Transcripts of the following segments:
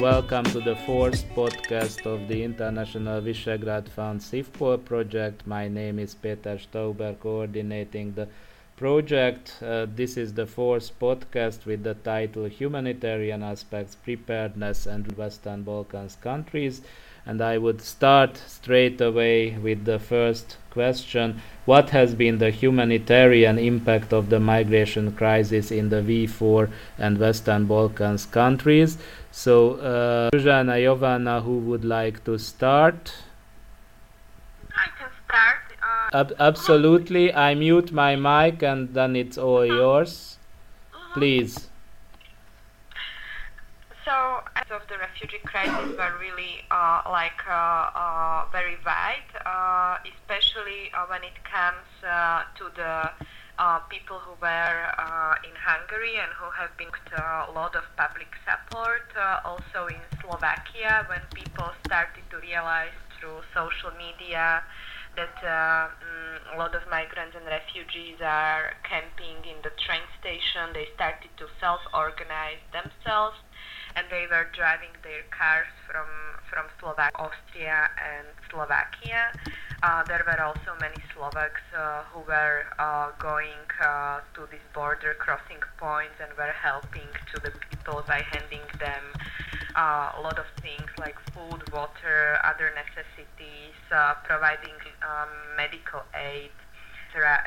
Welcome to the fourth podcast of the International Visegrad Fund CIFPOL project. My name is Peter Stauber, coordinating the project. Uh, this is the fourth podcast with the title Humanitarian Aspects, Preparedness and Western Balkans Countries. And I would start straight away with the first question What has been the humanitarian impact of the migration crisis in the V4 and Western Balkans countries? So, uh, Zuzana Jovana, who would like to start? I can start. Uh, Ab- absolutely. I mute my mic and then it's all yours. Please. So, as of the refugee crisis were really uh, like uh, uh, very wide, uh, especially uh, when it comes uh, to the uh, people who were uh, in Hungary and who have been uh, a lot of public support. Uh, also in Slovakia, when people started to realize through social media that uh, mm, a lot of migrants and refugees are camping in the train station, they started to self-organize themselves and they were driving their cars from from Slovak, Austria, and Slovakia. Uh, there were also many Slovaks uh, who were uh, going uh, to these border crossing points and were helping to the people by handing them uh, a lot of things like food, water, other necessities, uh, providing um, medical aid, etc.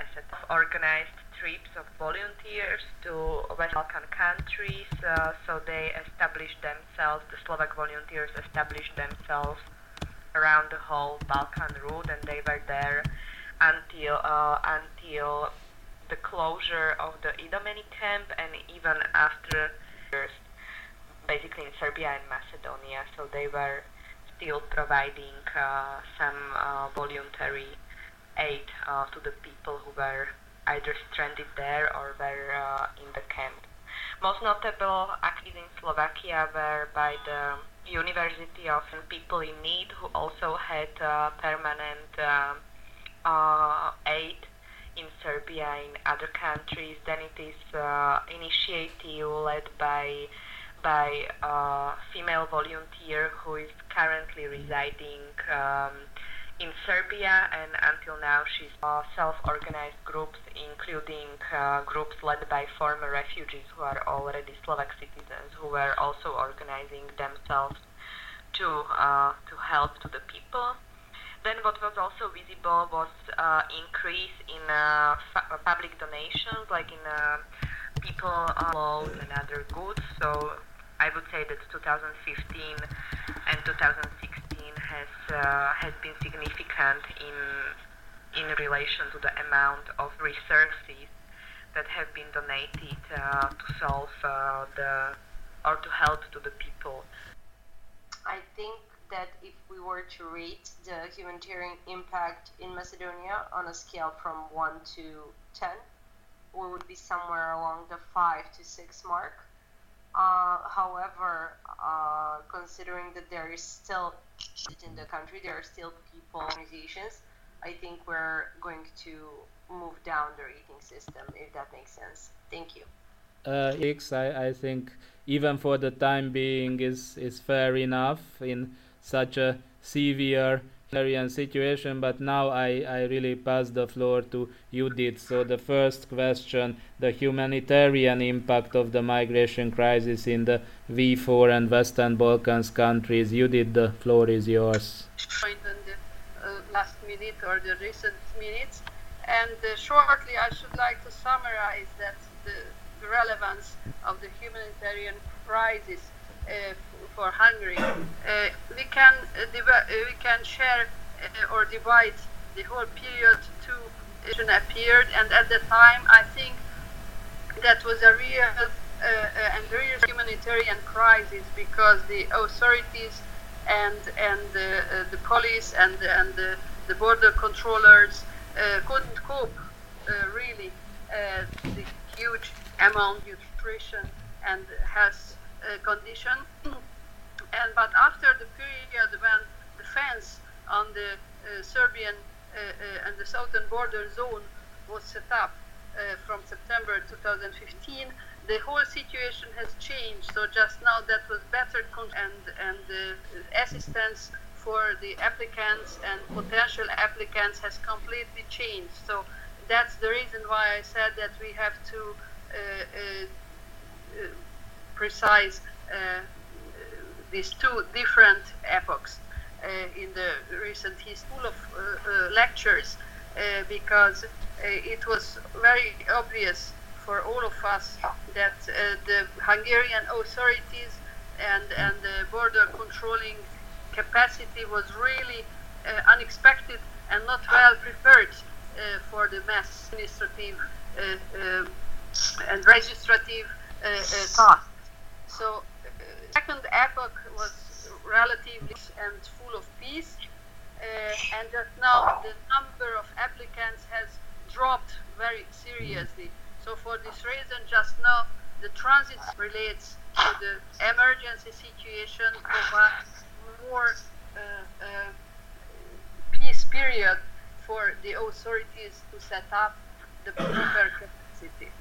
Organized trips of volunteers to West Balkan countries. Uh, so they established themselves, the Slovak volunteers established themselves around the whole Balkan route, and they were there until uh, until the closure of the Idomeni camp, and even after, basically in Serbia and Macedonia. So they were still providing uh, some uh, voluntary aid uh, to the people who were either stranded there or were uh, in the camp. Most notable activities in Slovakia were by the University of People in Need, who also had uh, permanent uh, aid in Serbia in other countries. Then it is initiative led by by a female volunteer who is currently residing um, in Serbia, and until now she's uh, self-organized groups, including uh, groups led by former refugees who are already Slovak citizens, who were also organizing themselves to uh, to help to the people. Then what was also visible was uh, increase in uh, fa- public donations, like in uh, people clothes and other goods. So I would say that 2015 and 2016 has uh, has been significant in in relation to the amount of resources that have been donated uh, to solve uh, the or to help to the people. I think that if we were to rate the humanitarian impact in Macedonia on a scale from 1 to 10, we would be somewhere along the 5 to 6 mark. Uh, however, uh, considering that there is still in the country, there are still people, organizations, I think we're going to move down the rating system, if that makes sense. Thank you. Uh, X, I, I think even for the time being is is fair enough in such a severe humanitarian situation. But now I, I really pass the floor to Judith. So the first question, the humanitarian impact of the migration crisis in the V4 and Western Balkans countries. Judith, the floor is yours. In the uh, last minute or the recent minutes, and uh, shortly I should like to summarize that the, the relevance of the humanitarian crisis uh, for Hungary. Uh, we can uh, uh, we can share or divide the whole period to appeared, and at the time I think that was a real and real humanitarian crisis because the authorities and and uh, the police and and the, the border controllers uh, couldn't cope uh, really the huge amount of nutrition and health condition. And but after the period when the fence on the Serbian and the southern border zone was set up uh, from September 2015, the whole situation has changed. So just now that was better con- and and assistance for the applicants and potential applicants has completely changed. So that's the reason why I said that we have to uh, uh, uh precise uh, these two different epochs uh, in the recent history of uh, lectures because it was very obvious for all of us that the Hungarian authorities and, and the border controlling capacity was really uh, unexpected and not well prepared uh, for the mass administrative uh, and registrative tasks. So, second epoch was relatively and full of peace, and that now the number of applicants has dropped very seriously. So for this reason, just now the transit relates to the emergency situation provides more uh, uh, peace period for the authorities to set up the proper capacity.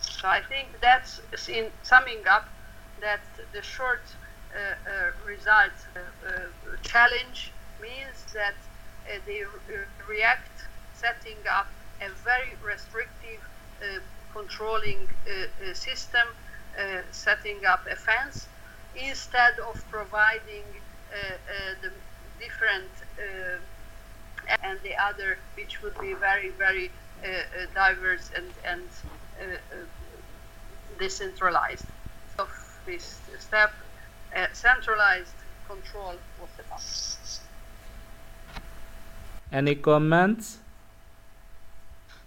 So I think that's in summing up that the short uh, uh, result uh, uh challenge means that uh, they uh, react setting up a very restrictive uh, controlling system, setting up a fence instead of providing the different and the other which would be very very diverse and and decentralized. of this step uh, centralized control of the bus. Any comments?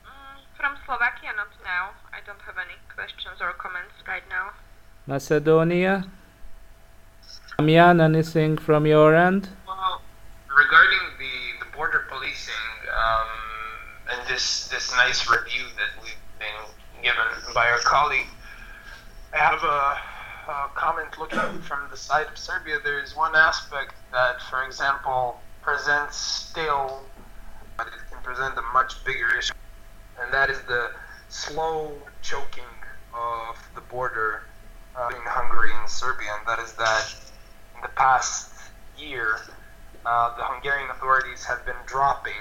Mm, from Slovakia, not now. I don't have any questions or comments right now. Macedonia? Damian, anything from your end? Well, regarding the, the border policing um, and this, this nice review that we've been given by our colleague, I have a uh, comment looking from the side of Serbia, there is one aspect that, for example, presents still, but it can present a much bigger issue, and that is the slow choking of the border uh, between Hungary and Serbia, and that is that in the past year, uh, the Hungarian authorities have been dropping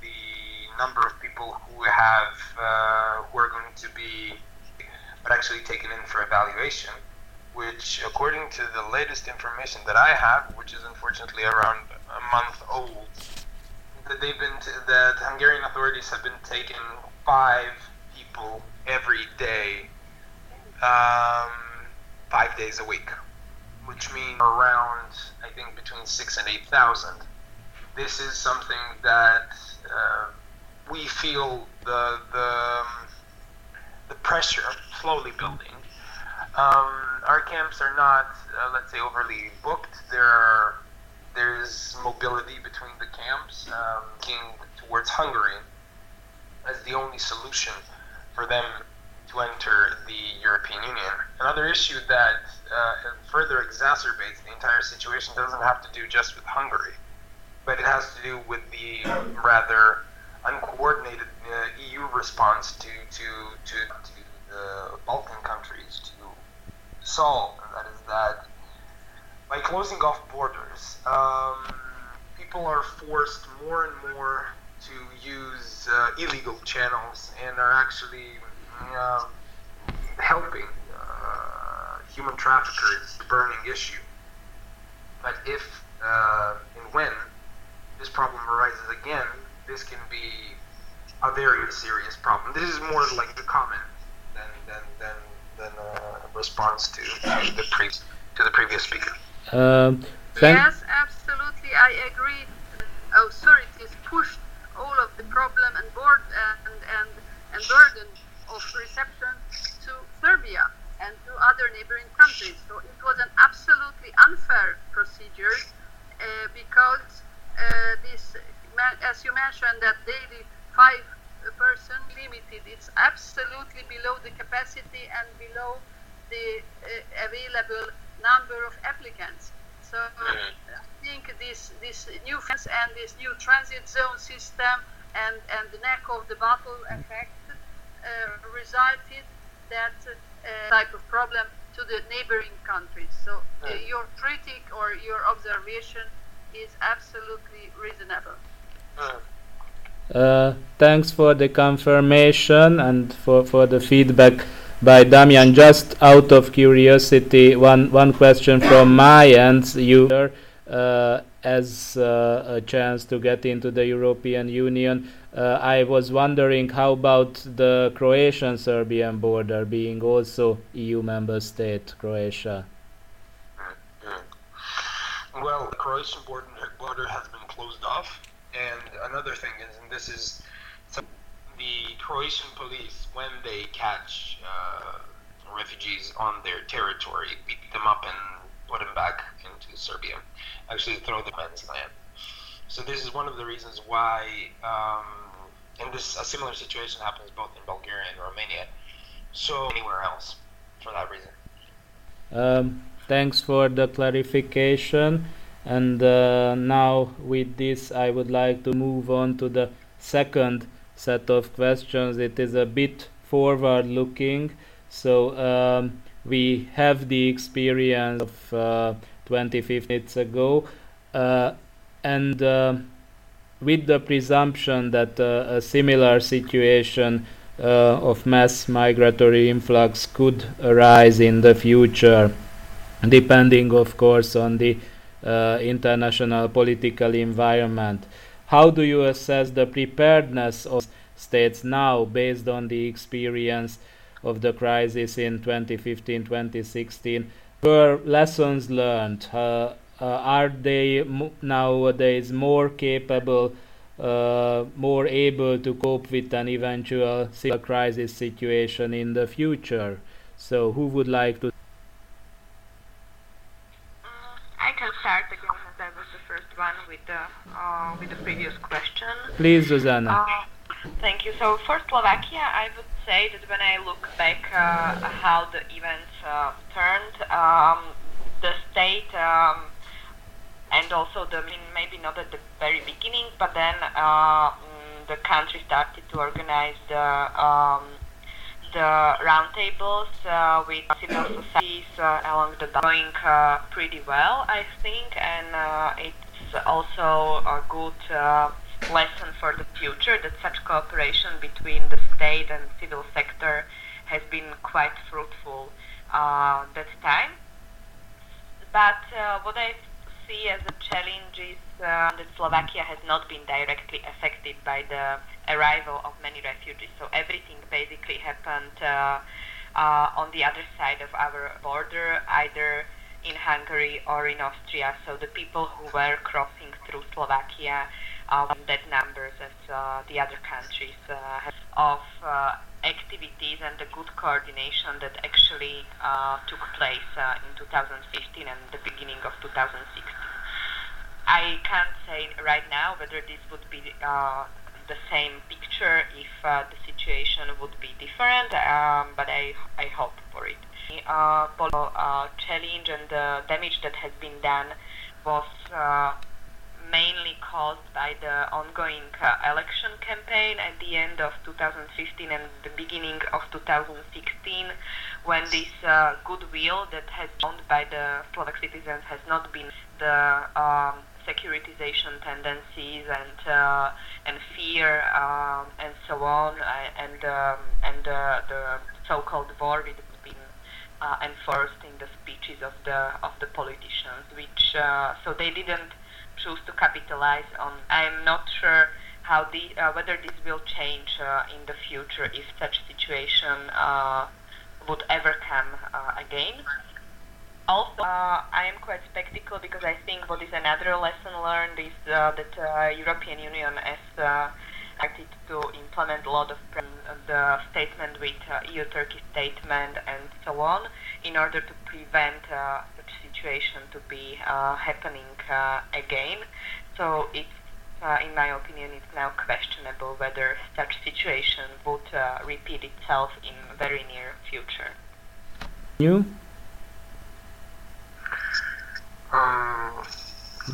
the number of people who have uh, who are going to be but actually taken in for evaluation which, according to the latest information that I have, which is unfortunately around a month old, that they've been t- that Hungarian authorities have been taking five people every day, um, five days a week, which means around I think between six and eight thousand. This is something that uh, we feel the the the pressure slowly building um, our camps are not, uh, let's say, overly booked. There are, there's mobility between the camps, um, looking towards Hungary as the only solution for them to enter the European Union. Another issue that uh, further exacerbates the entire situation doesn't have to do just with Hungary, but it has to do with the rather uncoordinated uh, EU response to, to, to, to the Balkan countries, to and that is that by closing off borders, um, people are forced more and more to use uh, illegal channels and are actually uh, helping uh, human traffickers the burning issue. But if uh, and when this problem arises again, this can be a very serious problem. This is more like a comment than, than, than than a response to, to the pre- to the previous speaker. Um, yes, absolutely, I agree. The authorities pushed all of the problem and board and and and burden of reception to Serbia and to other neighboring countries. So it was an absolutely unfair procedure uh, because uh, this, as you mentioned, that daily five person limited. It's absolutely below the capacity and below the uh, available number of applicants. So I think this this new fence and this new transit zone system and and the neck of the bottle effect uh, resulted that uh, type of problem to the neighboring countries. So uh, your critique or your observation is absolutely reasonable. Uh, thanks for the confirmation and for, for the feedback by Damian. Just out of curiosity, one, one question from my end. You uh, as uh, a chance to get into the European Union. Uh, I was wondering how about the Croatian-Serbian border being also EU member state, Croatia? Mm-hmm. Well, the Croatian border, border has been closed off, and another thing is, and this is the Croatian police, when they catch uh, refugees on their territory, beat them up and put them back into Serbia, actually throw them into land. So this is one of the reasons why, um, and this a similar situation happens both in Bulgaria and Romania, so anywhere else for that reason. Um, thanks for the clarification. And uh, now with this, I would like to move on to the second set of questions. It is a bit forward-looking. So um, we have the experience of uh, 20 minutes ago. Uh, and uh, with the presumption that uh, a similar situation uh, of mass migratory influx could arise in the future, depending, of course, on the uh, international political environment. How do you assess the preparedness of states now based on the experience of the crisis in 2015 2016? Were lessons learned? Uh, uh, are they nowadays more capable, uh, more able to cope with an eventual crisis situation in the future? So, who would like to? I can start again as I was the first one with the uh, with the previous question. Please, Zuzana. Uh, thank you. So for Slovakia, I would say that when I look back uh, how the events uh, turned, um, the state um, and also the maybe not at the very beginning, but then uh, mm, the country started to organize the um, the roundtables uh, with civil societies uh, along the going uh, pretty well, I think, and uh, it's also a good uh, lesson for the future that such cooperation between the state and civil sector has been quite fruitful that time. But what I see as a challenge is uh, that Slovakia has not been directly affected by the arrival of many refugees. So everything basically happened uh, uh, on the other side of our border, either in Hungary or in Austria. So the people who were crossing through Slovakia um, that numbers as uh, the other countries uh, of uh, activities and the good coordination that actually uh, took place uh, in 2015 and the beginning of 2016. I can't say right now whether this would be the same picture if the situation would be different, um, but I, I hope for it. Uh, uh, challenge and the damage that has been done was uh, mainly caused by the ongoing uh, election campaign at the end of 2015 and the beginning of 2016, when this uh, goodwill that has been shown by the Slovak citizens has not been the um, securitization tendencies and uh, and fear um, and so on, uh, and um, and uh, the so-called war that has been uh, enforced in the speeches of the of the politicians, which uh, so they didn't choose to capitalize on. I'm not sure how the uh, whether this will change in the future if such situation would ever come again also, uh, I am quite skeptical because I think what is another lesson learned is uh, that uh, European Union has uh, to implement a lot of the statement with uh, EU-Turkey statement and so on in order to prevent uh, such situation to be uh, happening again. So it's in my opinion, it's now questionable whether such situation would repeat itself in very near future. You? Um,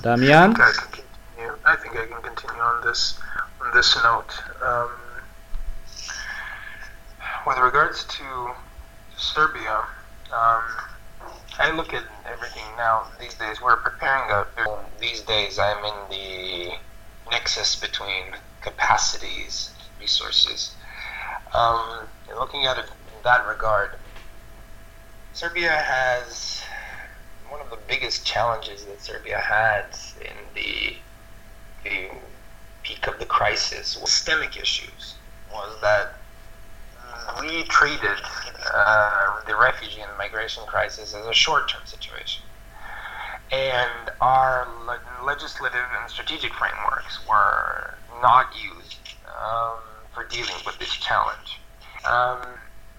Damian? I, can continue. I think I can continue on this on this note. Um, with regards to Serbia, um, I look at everything now these days. We're preparing a. These days, I'm in the nexus between capacities, resources. Um, looking at it in that regard, Serbia has the biggest challenges that Serbia had in the, the peak of the crisis systemic issues. Was that we treated uh, the refugee and migration crisis as a short-term situation, and our le- legislative and strategic frameworks were not used um, for dealing with this challenge. Um,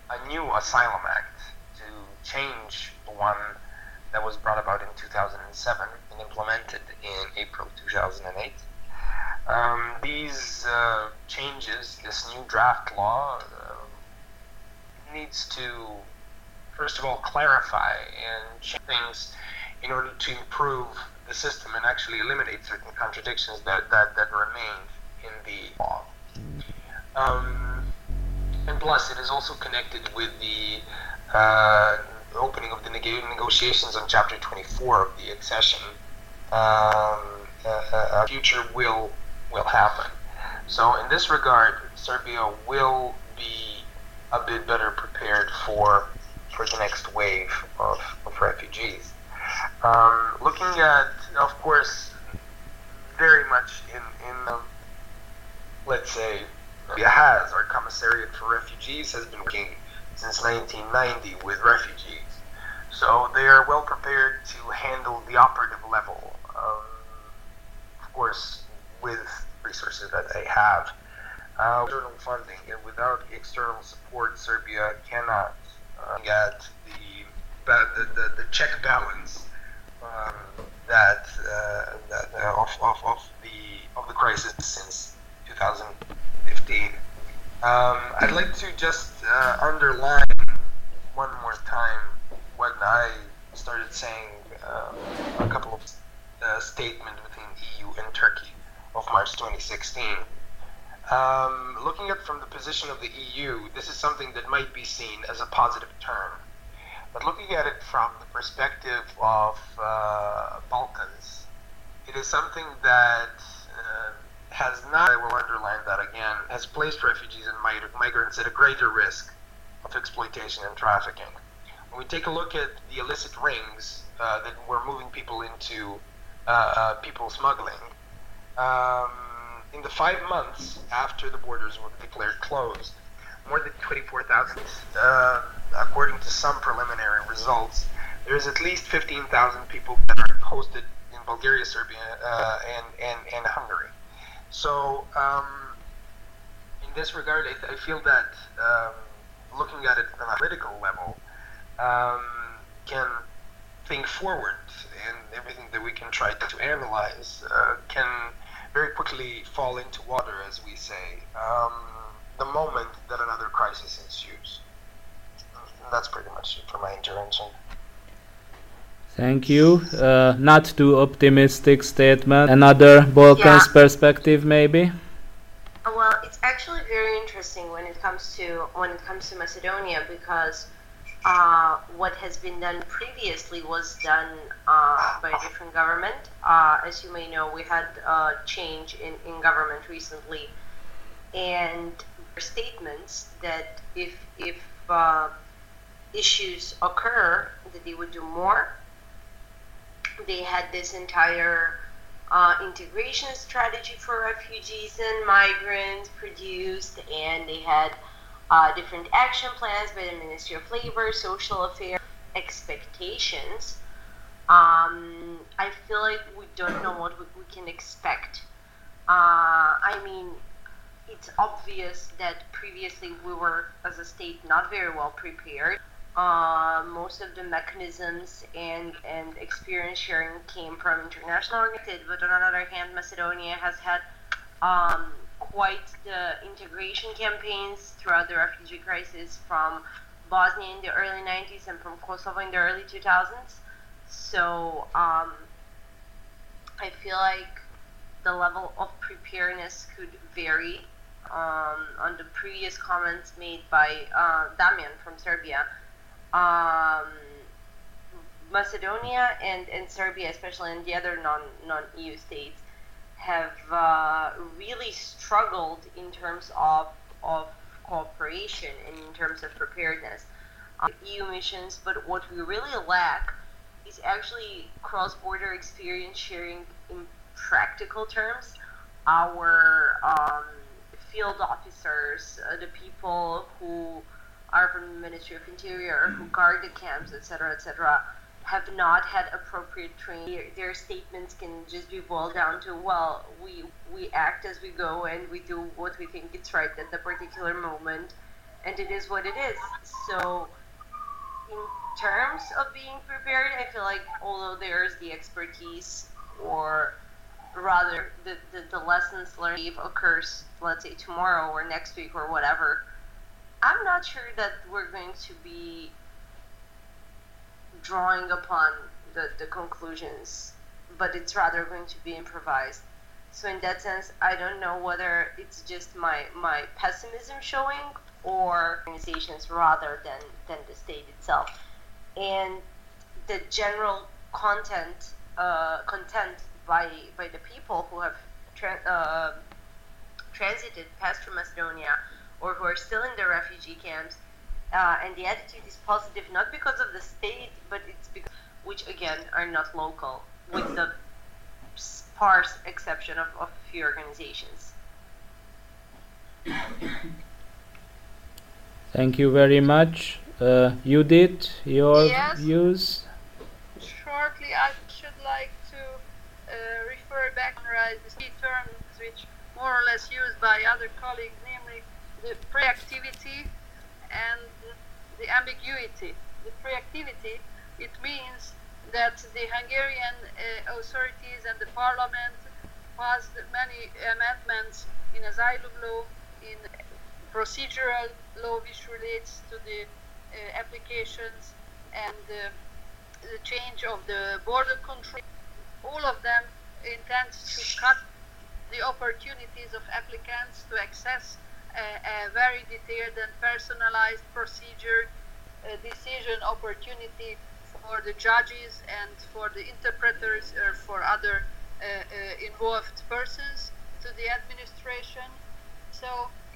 a new Asylum Act to change the one that was brought about in 2007 and implemented in April 2008. Um, these uh, changes, this new draft law, uh, needs to, first of all, clarify and change things in order to improve the system and actually eliminate certain contradictions that, that, that remain in the law. Um, and plus, it is also connected with the uh, opening of the negotiations on Chapter 24 of the accession. Um, a future will will happen. So, in this regard, Serbia will be a bit better prepared for for the next wave of, of refugees. Um, looking at, of course, very much in in the, let's say Serbia has our commissariat for refugees has been working since 1990 with refugees. So they are well prepared to handle the operative level, um, of course, with resources that they have. Uh, external funding and without external support, Serbia cannot uh, get the, the, the, the check balance um, that, uh, that uh, of, of, of the of the crisis since 2015. Um, I'd like to just uh, underline one more time I started saying uh, a couple of uh, statements between EU and Turkey of March 2016. Um, looking at from the position of the EU, this is something that might be seen as a positive turn. But looking at it from the perspective of uh, Balkans, it is something that uh, has not, I will underline that again, has placed refugees and migrants at a greater risk of exploitation and trafficking. When we take a look at the illicit rings uh, that were moving people into uh, uh, people smuggling, um, in the five months after the borders were declared closed, more than 24,000, uh, according to some preliminary results, there's at least 15,000 people that are posted in Bulgaria, Serbia, uh, and, and, and Hungary. So, um, in this regard, I, I feel that um, looking at it on a political level um, can think forward, and everything that we can try to analyze uh, can very quickly fall into water, as we say, um, the moment that another crisis ensues. That's pretty much it for my intervention. Thank you. Uh, not too optimistic statement. Another Balkans yeah. perspective, maybe. Well, it's actually very interesting when it comes to when it comes to Macedonia because uh, what has been done previously was done uh, by a different government. Uh, as you may know, we had a change in, in government recently, and statements that if if uh, issues occur, that they would do more they had this entire uh, integration strategy for refugees and migrants produced, and they had uh, different action plans by the Ministry of Labor, Social Affairs, expectations. Um, I feel like we don't know what we, we can expect. Uh, I mean, it's obvious that previously we were, as a state, not very well prepared. Uh, most of the mechanisms and, and experience sharing came from international organizations, but on the other hand, Macedonia has had um, quite the integration campaigns throughout the refugee crisis from Bosnia in the early 90s and from Kosovo in the early 2000s. So um, I feel like the level of preparedness could vary. Um, on the previous comments made by uh, Damian from Serbia, um, Macedonia and, and Serbia, especially and the other non non EU states, have uh, really struggled in terms of of cooperation and in terms of preparedness. Um, EU missions, but what we really lack is actually cross-border experience sharing in practical terms. Our um, field officers, uh, the people who are from the Ministry of Interior, who guard the camps, etc., etc., have not had appropriate training. Their statements can just be boiled down to, well, we we act as we go and we do what we think is right at the particular moment, and it is what it is. So, in terms of being prepared, I feel like although there's the expertise, or rather the, the, the lessons learned occurs, let's say tomorrow or next week or whatever, I'm not sure that we're going to be drawing upon the, the conclusions, but it's rather going to be improvised. So in that sense, I don't know whether it's just my my pessimism showing or organizations rather than than the state itself, and the general content uh, content by by the people who have tra- uh, transited past from Macedonia or who are still in the refugee camps uh, and the attitude is positive not because of the state, but it's because, which again are not local, with the sparse exception of, of a few organizations. Thank you very much. Uh, did your Yes. views? Shortly, I should like to uh, refer back to the key terms which more or less used by other colleagues, namely the pre-activity and the ambiguity. The pre-activity, it means that the Hungarian uh, authorities and the parliament passed many amendments in asylum law, in procedural law which relates to the uh, applications and uh, the change of the border control. All of them intend to cut the opportunities of applicants to access a, a very detailed and personalized procedure, uh, decision opportunity for the judges and for the interpreters or for other uh, uh, involved persons to the administration. So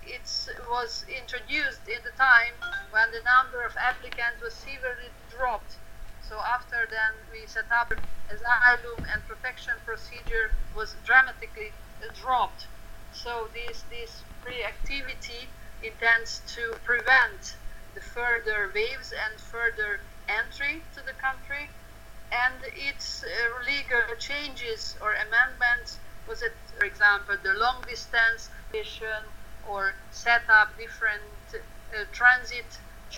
it was introduced in the time when the number of applicants was severely dropped. So after then we set up asylum and protection procedure was dramatically uh, dropped. So this this pre-activity intends to prevent the further waves and further entry to the country. And its uh, legal changes or amendments was it, for example, the long distance mission or set up different uh, transit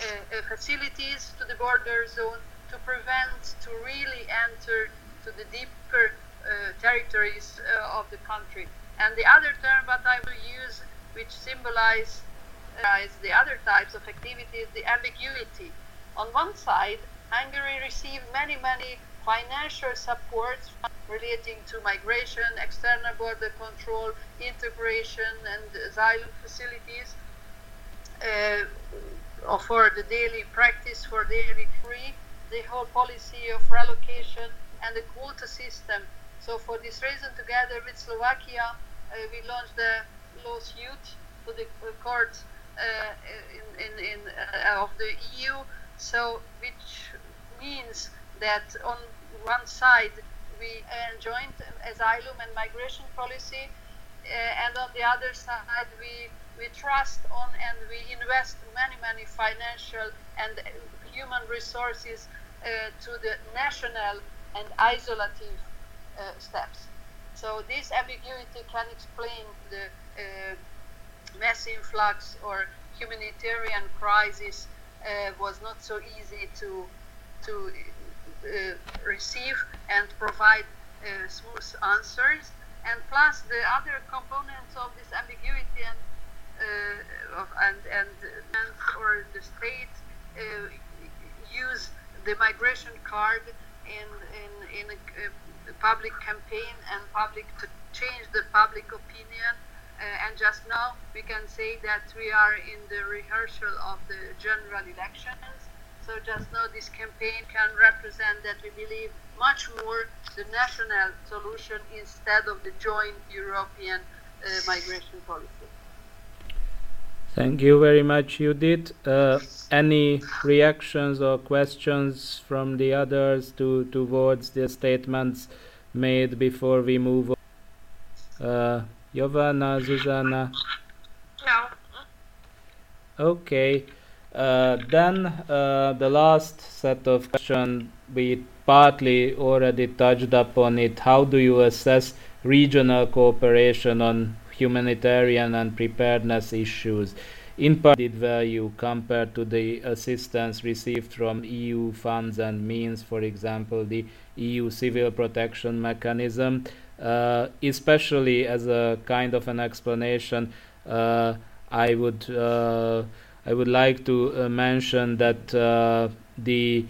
uh, uh, facilities to the border zone to prevent to really enter to the deeper uh, territories uh, of the country. And the other term that I will use, which symbolize uh, the other types of activities, the ambiguity. On one side, Hungary received many, many financial supports relating to migration, external border control, integration, and asylum facilities uh, for the daily practice for daily free, the whole policy of relocation and the quota system. So for this reason, together with Slovakia, uh, we launched the lawsuit to the court uh, in, in, in uh, of the EU. So which means that on one side we joint asylum and migration policy, uh, and on the other side we we trust on and we invest many many financial and human resources uh, to the national and isolative uh, steps. So this ambiguity can explain the mass influx or humanitarian crisis uh, was not so easy to to uh, receive and provide uh, smooth answers. And plus the other components of this ambiguity and of, and and or the state use the migration card in in in a, a public campaign and public to change the public opinion uh, and just now we can say that we are in the rehearsal of the general elections So just now this campaign can represent that we believe much more the national solution instead of the joint European uh, migration policy. Thank you very much, Judith. Uh, any reactions or questions from the others to towards the statements made before we move on? Uh, Zuzana? No. Okay. Uh, then uh, the last set of questions we partly already touched upon it. How do you assess regional cooperation on humanitarian and preparedness issues? In part, did value compared to the assistance received from EU funds and means, for example, the EU civil protection mechanism, especially as a kind of an explanation. Uh, I would uh, I would like to uh, mention that uh, the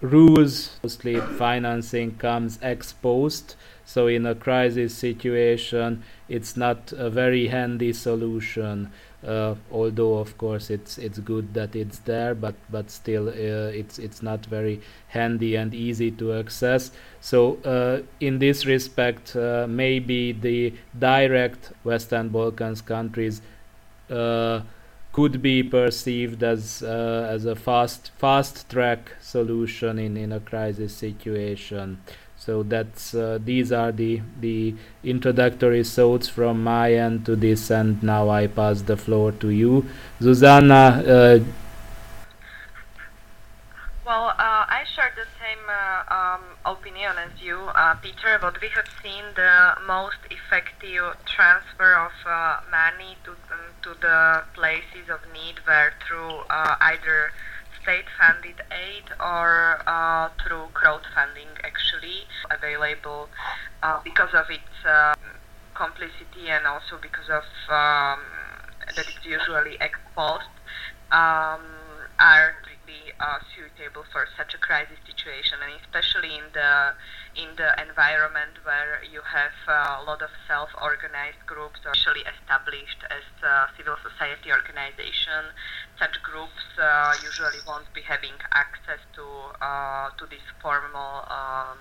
rules mostly financing comes ex post so in a crisis situation it's not a very handy solution uh, although of course it's it's good that it's there but but still uh, it's it's not very handy and easy to access. So uh, in this respect uh, maybe the direct western balkans countries uh, could be perceived as uh, as a fast fast track solution in in a crisis situation so that's uh, these are the the introductory thoughts from my end to this and now i pass the floor to you. Zuzana uh, well, uh, I share the same uh, um, opinion as you, uh, Peter, but we have seen the most effective transfer of uh, money to, um, to the places of need where through either state-funded aid or uh, through crowdfunding, actually, available because of its complicity and also because of um, that it's usually exposed. Um, are uh, suitable for such a crisis situation, and especially in the in the environment where you have a lot of self-organized groups, or actually established as civil society organization. Such groups uh, usually won't be having access to uh, to these formal, um,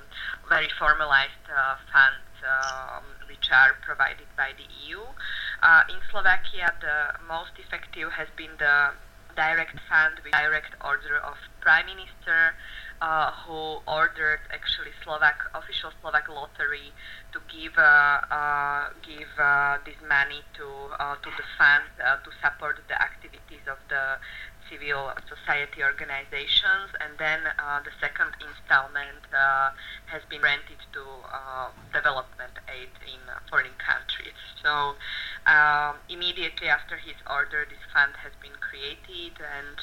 very formalized uh, funds. Um, which are provided by the EU. in Slovakia, the most effective has been the direct fund with direct order of prime minister uh, who ordered actually Slovak official Slovak lottery to give uh, uh, give uh, this money to uh, to the fund uh, to support the activities of the civil society organizations, and then the second installment has been granted to development aid in foreign countries. So um, immediately after his order, this fund has been created and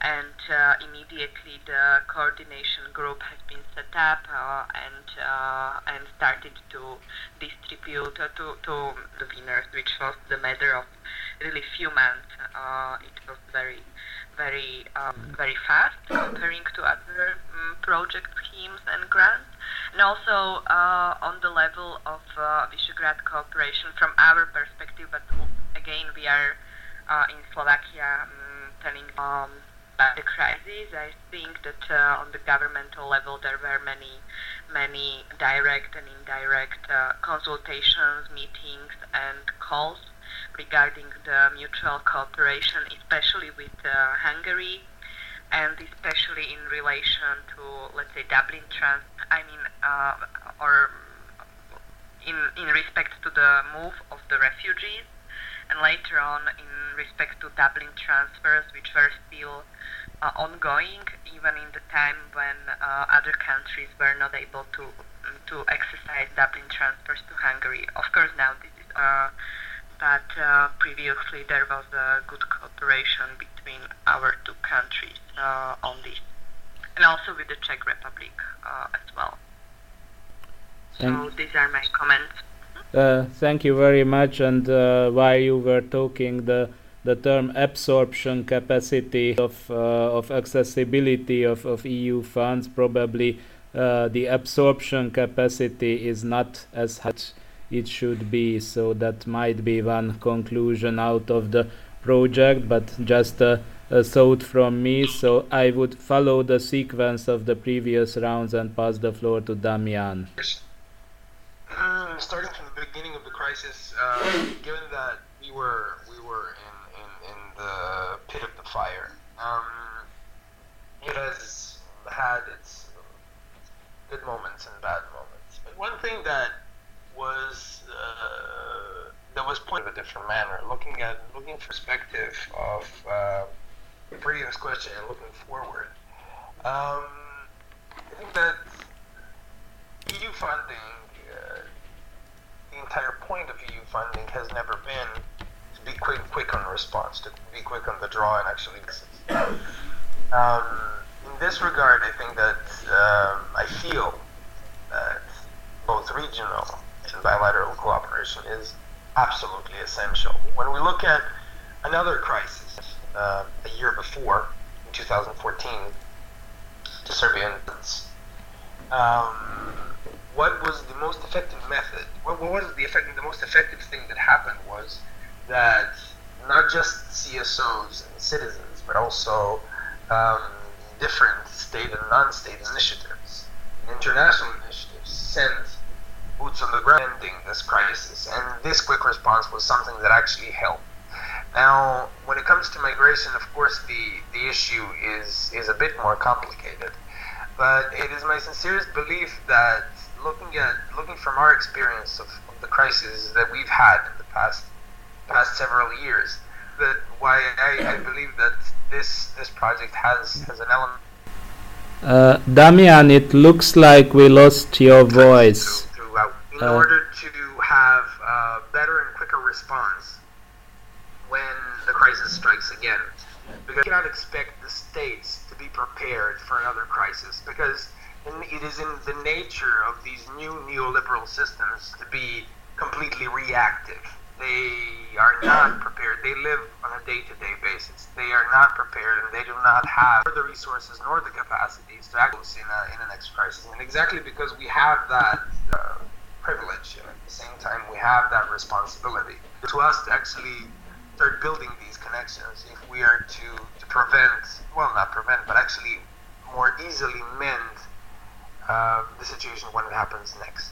and uh, immediately the coordination group has been set up uh, and uh, and started to distribute uh, to, to the winners, which was the matter of really few months. Uh, it was very very um, very fast comparing to other um, project schemes and grants, and also uh, on the level of Visegrad cooperation from our perspective. But again, we are in Slovakia um, telling. Um, the crisis. I think that uh, on the governmental level there were many, many direct and indirect uh, consultations, meetings, and calls regarding the mutual cooperation, especially with uh, Hungary, and especially in relation to, let's say, Dublin trans. I mean, uh, or in in respect to the move of the refugees and later on in respect to Dublin transfers, which were still uh, ongoing, even in the time when uh, other countries were not able to to exercise Dublin transfers to Hungary. Of course, now this is, uh, but uh, previously there was a good cooperation between our two countries uh, on this, and also with the Czech Republic uh, as well. So these are my comments. Uh, thank you very much. And uh, while you were talking, the the term absorption capacity of uh, of accessibility of, of EU funds probably uh, the absorption capacity is not as much it should be. So that might be one conclusion out of the project, but just a uh, thought from me. So I would follow the sequence of the previous rounds and pass the floor to Damian. Starting from the beginning of the crisis, uh, given that we were we were in, in, in the pit of the fire, um, it has had its good moments and bad moments. But one thing that was uh, that was in a different manner, looking at looking perspective of uh, the previous question and looking forward. Um, I think that EU funding, uh, the entire point of EU funding has never been to be quick, quick on response, to be quick on the draw and actually. Um, in this regard, I think that um, I feel that both regional bilateral cooperation is absolutely essential. When we look at another crisis uh, a year before, in 2014, to Serbian um, what was the most effective method? What, what was the effective, the most effective thing that happened was that not just CSOs and citizens, but also um, different state and non-state initiatives, international initiatives, sent boots on the ground ending this crisis. And this quick response was something that actually helped. Now, when it comes to migration, of course, the, the issue is, is a bit more complicated. But it is my sincerest belief that looking at looking from our experience of, of the crisis that we've had in the past past several years, that why I, I believe that this this project has has an element. Uh, Damian, it looks like we lost your voice. In Uh, order to have a better and quicker response when the crisis strikes again, because you cannot expect the states to be prepared for another crisis because it is in the nature of these new neoliberal systems to be completely reactive. They are not prepared. They live on a day-to-day basis. They are not prepared, and they do not have the resources nor the capacities to act in a in a next crisis. And exactly because we have that uh, privilege, and at the same time we have that responsibility to us to actually start building these connections if we are to, to prevent, well, not prevent, but actually more easily mend uh, the situation when it happens next.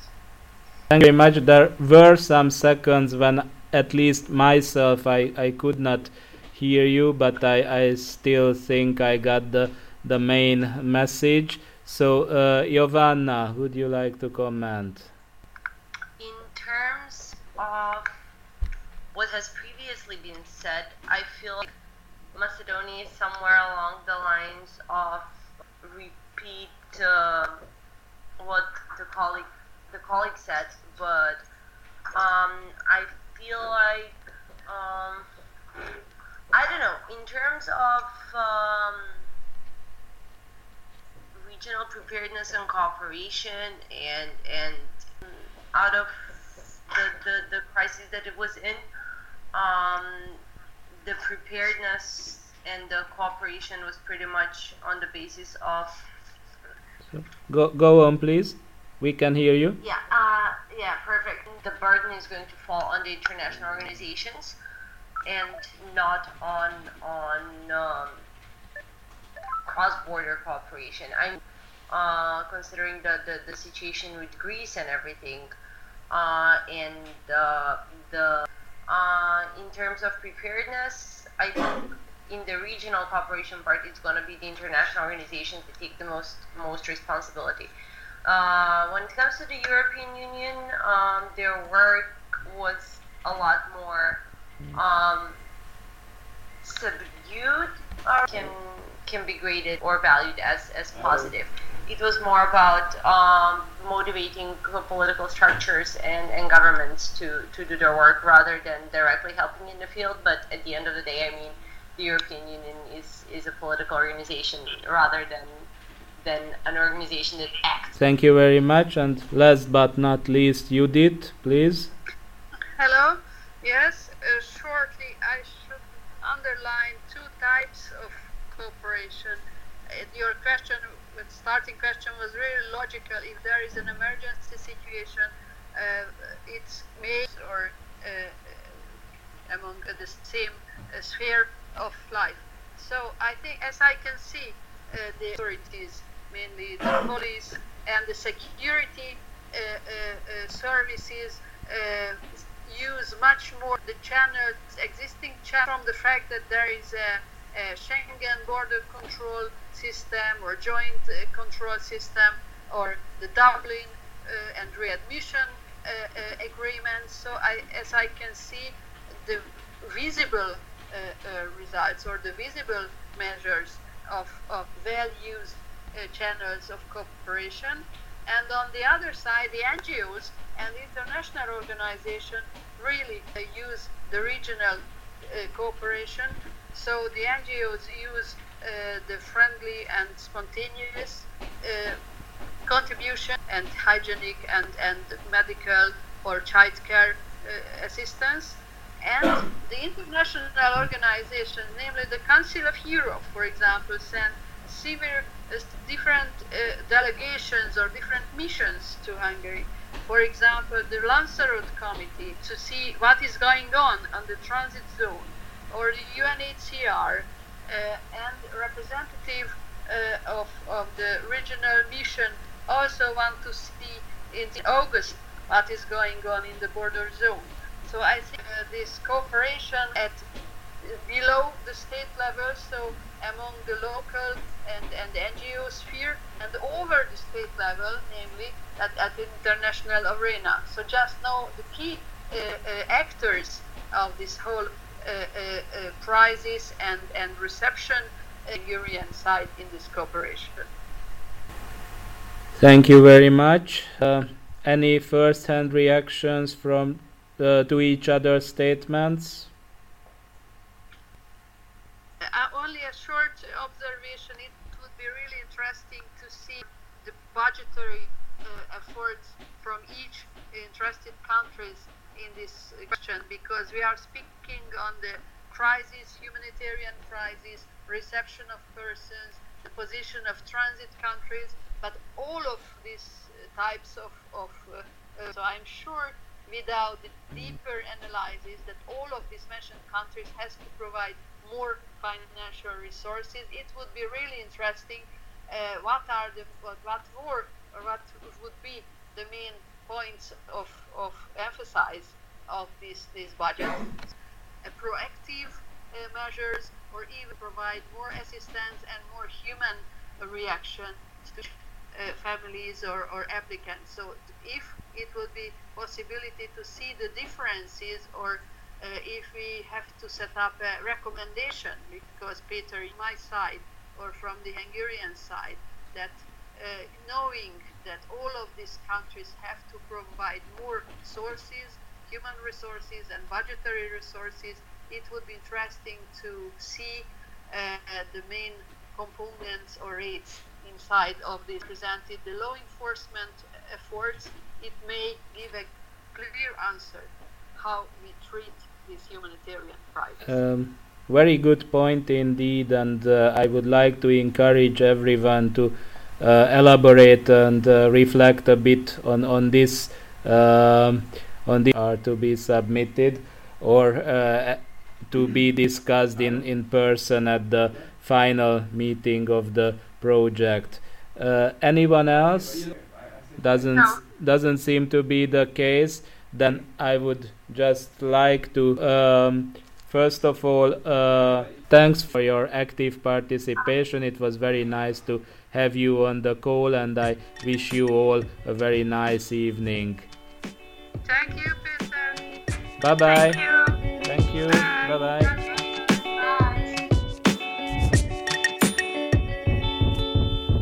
Thank you very much. There were some seconds when, at least myself, I, I could not hear you, but I, I still think I got the, the main message. So, uh, would you like to comment? Terms of what has previously been said, I feel like Macedonia is somewhere along the lines of repeat uh, what the colleague the colleague said, but um, I feel like um, I don't know in terms of um, regional preparedness and cooperation and and out of the, the, crisis that it was in um, the preparedness and the cooperation was pretty much on the basis of Go, go on, please. We can hear you. yeah uh, yeah perfect the burden is going to fall on the international organizations and not on on um, cross-border cooperation i'm uh, considering the, the, the situation with greece and everything uh, and uh, the uh, in terms of preparedness i think in the regional cooperation part it's going to be the international organizations that take the most most responsibility uh, when it comes to the European Union, um, their work was a lot more um, subdued, or can can be graded or valued as as positive. It was more about um, motivating political structures and, and governments to, to do their work rather than directly helping in the field. But at the end of the day, I mean, the European Union is, is a political organization rather than than an organization that acts. Thank you very much. And last but not least, Judith, please. Hello. Yes, uh, shortly, I should underline two types of cooperation. Your question, starting question, was really logical. If there is an emergency situation, uh, it's made or uh, among the same uh, sphere of life. So I think, as I can see, uh, the authorities, mainly the police and the security uh, uh, services, use much more the channels, existing channel from the fact that there is a Schengen border control system or joint uh, control system or the Dublin uh, and readmission uh, uh agreement. So I, as I can see, the visible uh, uh, results or the visible measures of, of well-used channels of cooperation. And on the other side, the NGOs and international organizations really use the regional cooperation. So the NGOs use uh, the friendly and spontaneous uh, contribution and hygienic and, and medical or child care uh, assistance. And the international organizations, namely the Council of Europe, for example, send severe different uh, delegations or different missions to Hungary. For example, the Lanzarote Committee to see what is going on on the transit zone, or the UNHCR uh, and representative uh, of, of the regional mission also want to see in August what is going on in the border zone. So I think uh, this cooperation at below the state level, so among the local and, and NGO sphere, and over the state level, namely at, at the international arena. So just know the key uh, uh, actors of this whole prizes and, and reception Hungarian side in this cooperation. Thank you very much. Uh, any first-hand reactions from uh, to each other's statements? Uh, only a short observation. It would be really interesting to see the budgetary efforts from each interested countries in this question because we are speaking on the crisis, humanitarian crisis, reception of persons, the position of transit countries, but all of these uh, types of, of uh, uh, so I'm sure without the deeper analysis that all of these mentioned countries has to provide more financial resources, it would be really interesting uh, what are the what, what more or what would be the main points of, of emphasis of this, this budget. Proactive uh, measures or even provide more assistance and more human reaction to uh, families or, or applicants. So if it would be possibility to see the differences or uh, if we have to set up a recommendation because Peter my side or from the Hungarian side that uh, knowing that all of these countries have to provide more sources, human resources and budgetary resources, it would be interesting to see uh, the main components or rates inside of this presented. The law enforcement efforts it may give a clear answer how we treat this humanitarian crisis. Um, very good point indeed and uh, i would like to encourage everyone to elaborate and uh, reflect a bit on on this um, on the are to be submitted or uh, to be discussed in in person at the final meeting of the project. Uh, anyone else? Doesn't no. doesn't seem to be the case. Then I would just like to um, first of all uh, thanks for your active participation. It was very nice to have you on the call, and I wish you all a very nice evening. Thank you, Peter. Bye bye. Thank you. Thank you. Bye bye.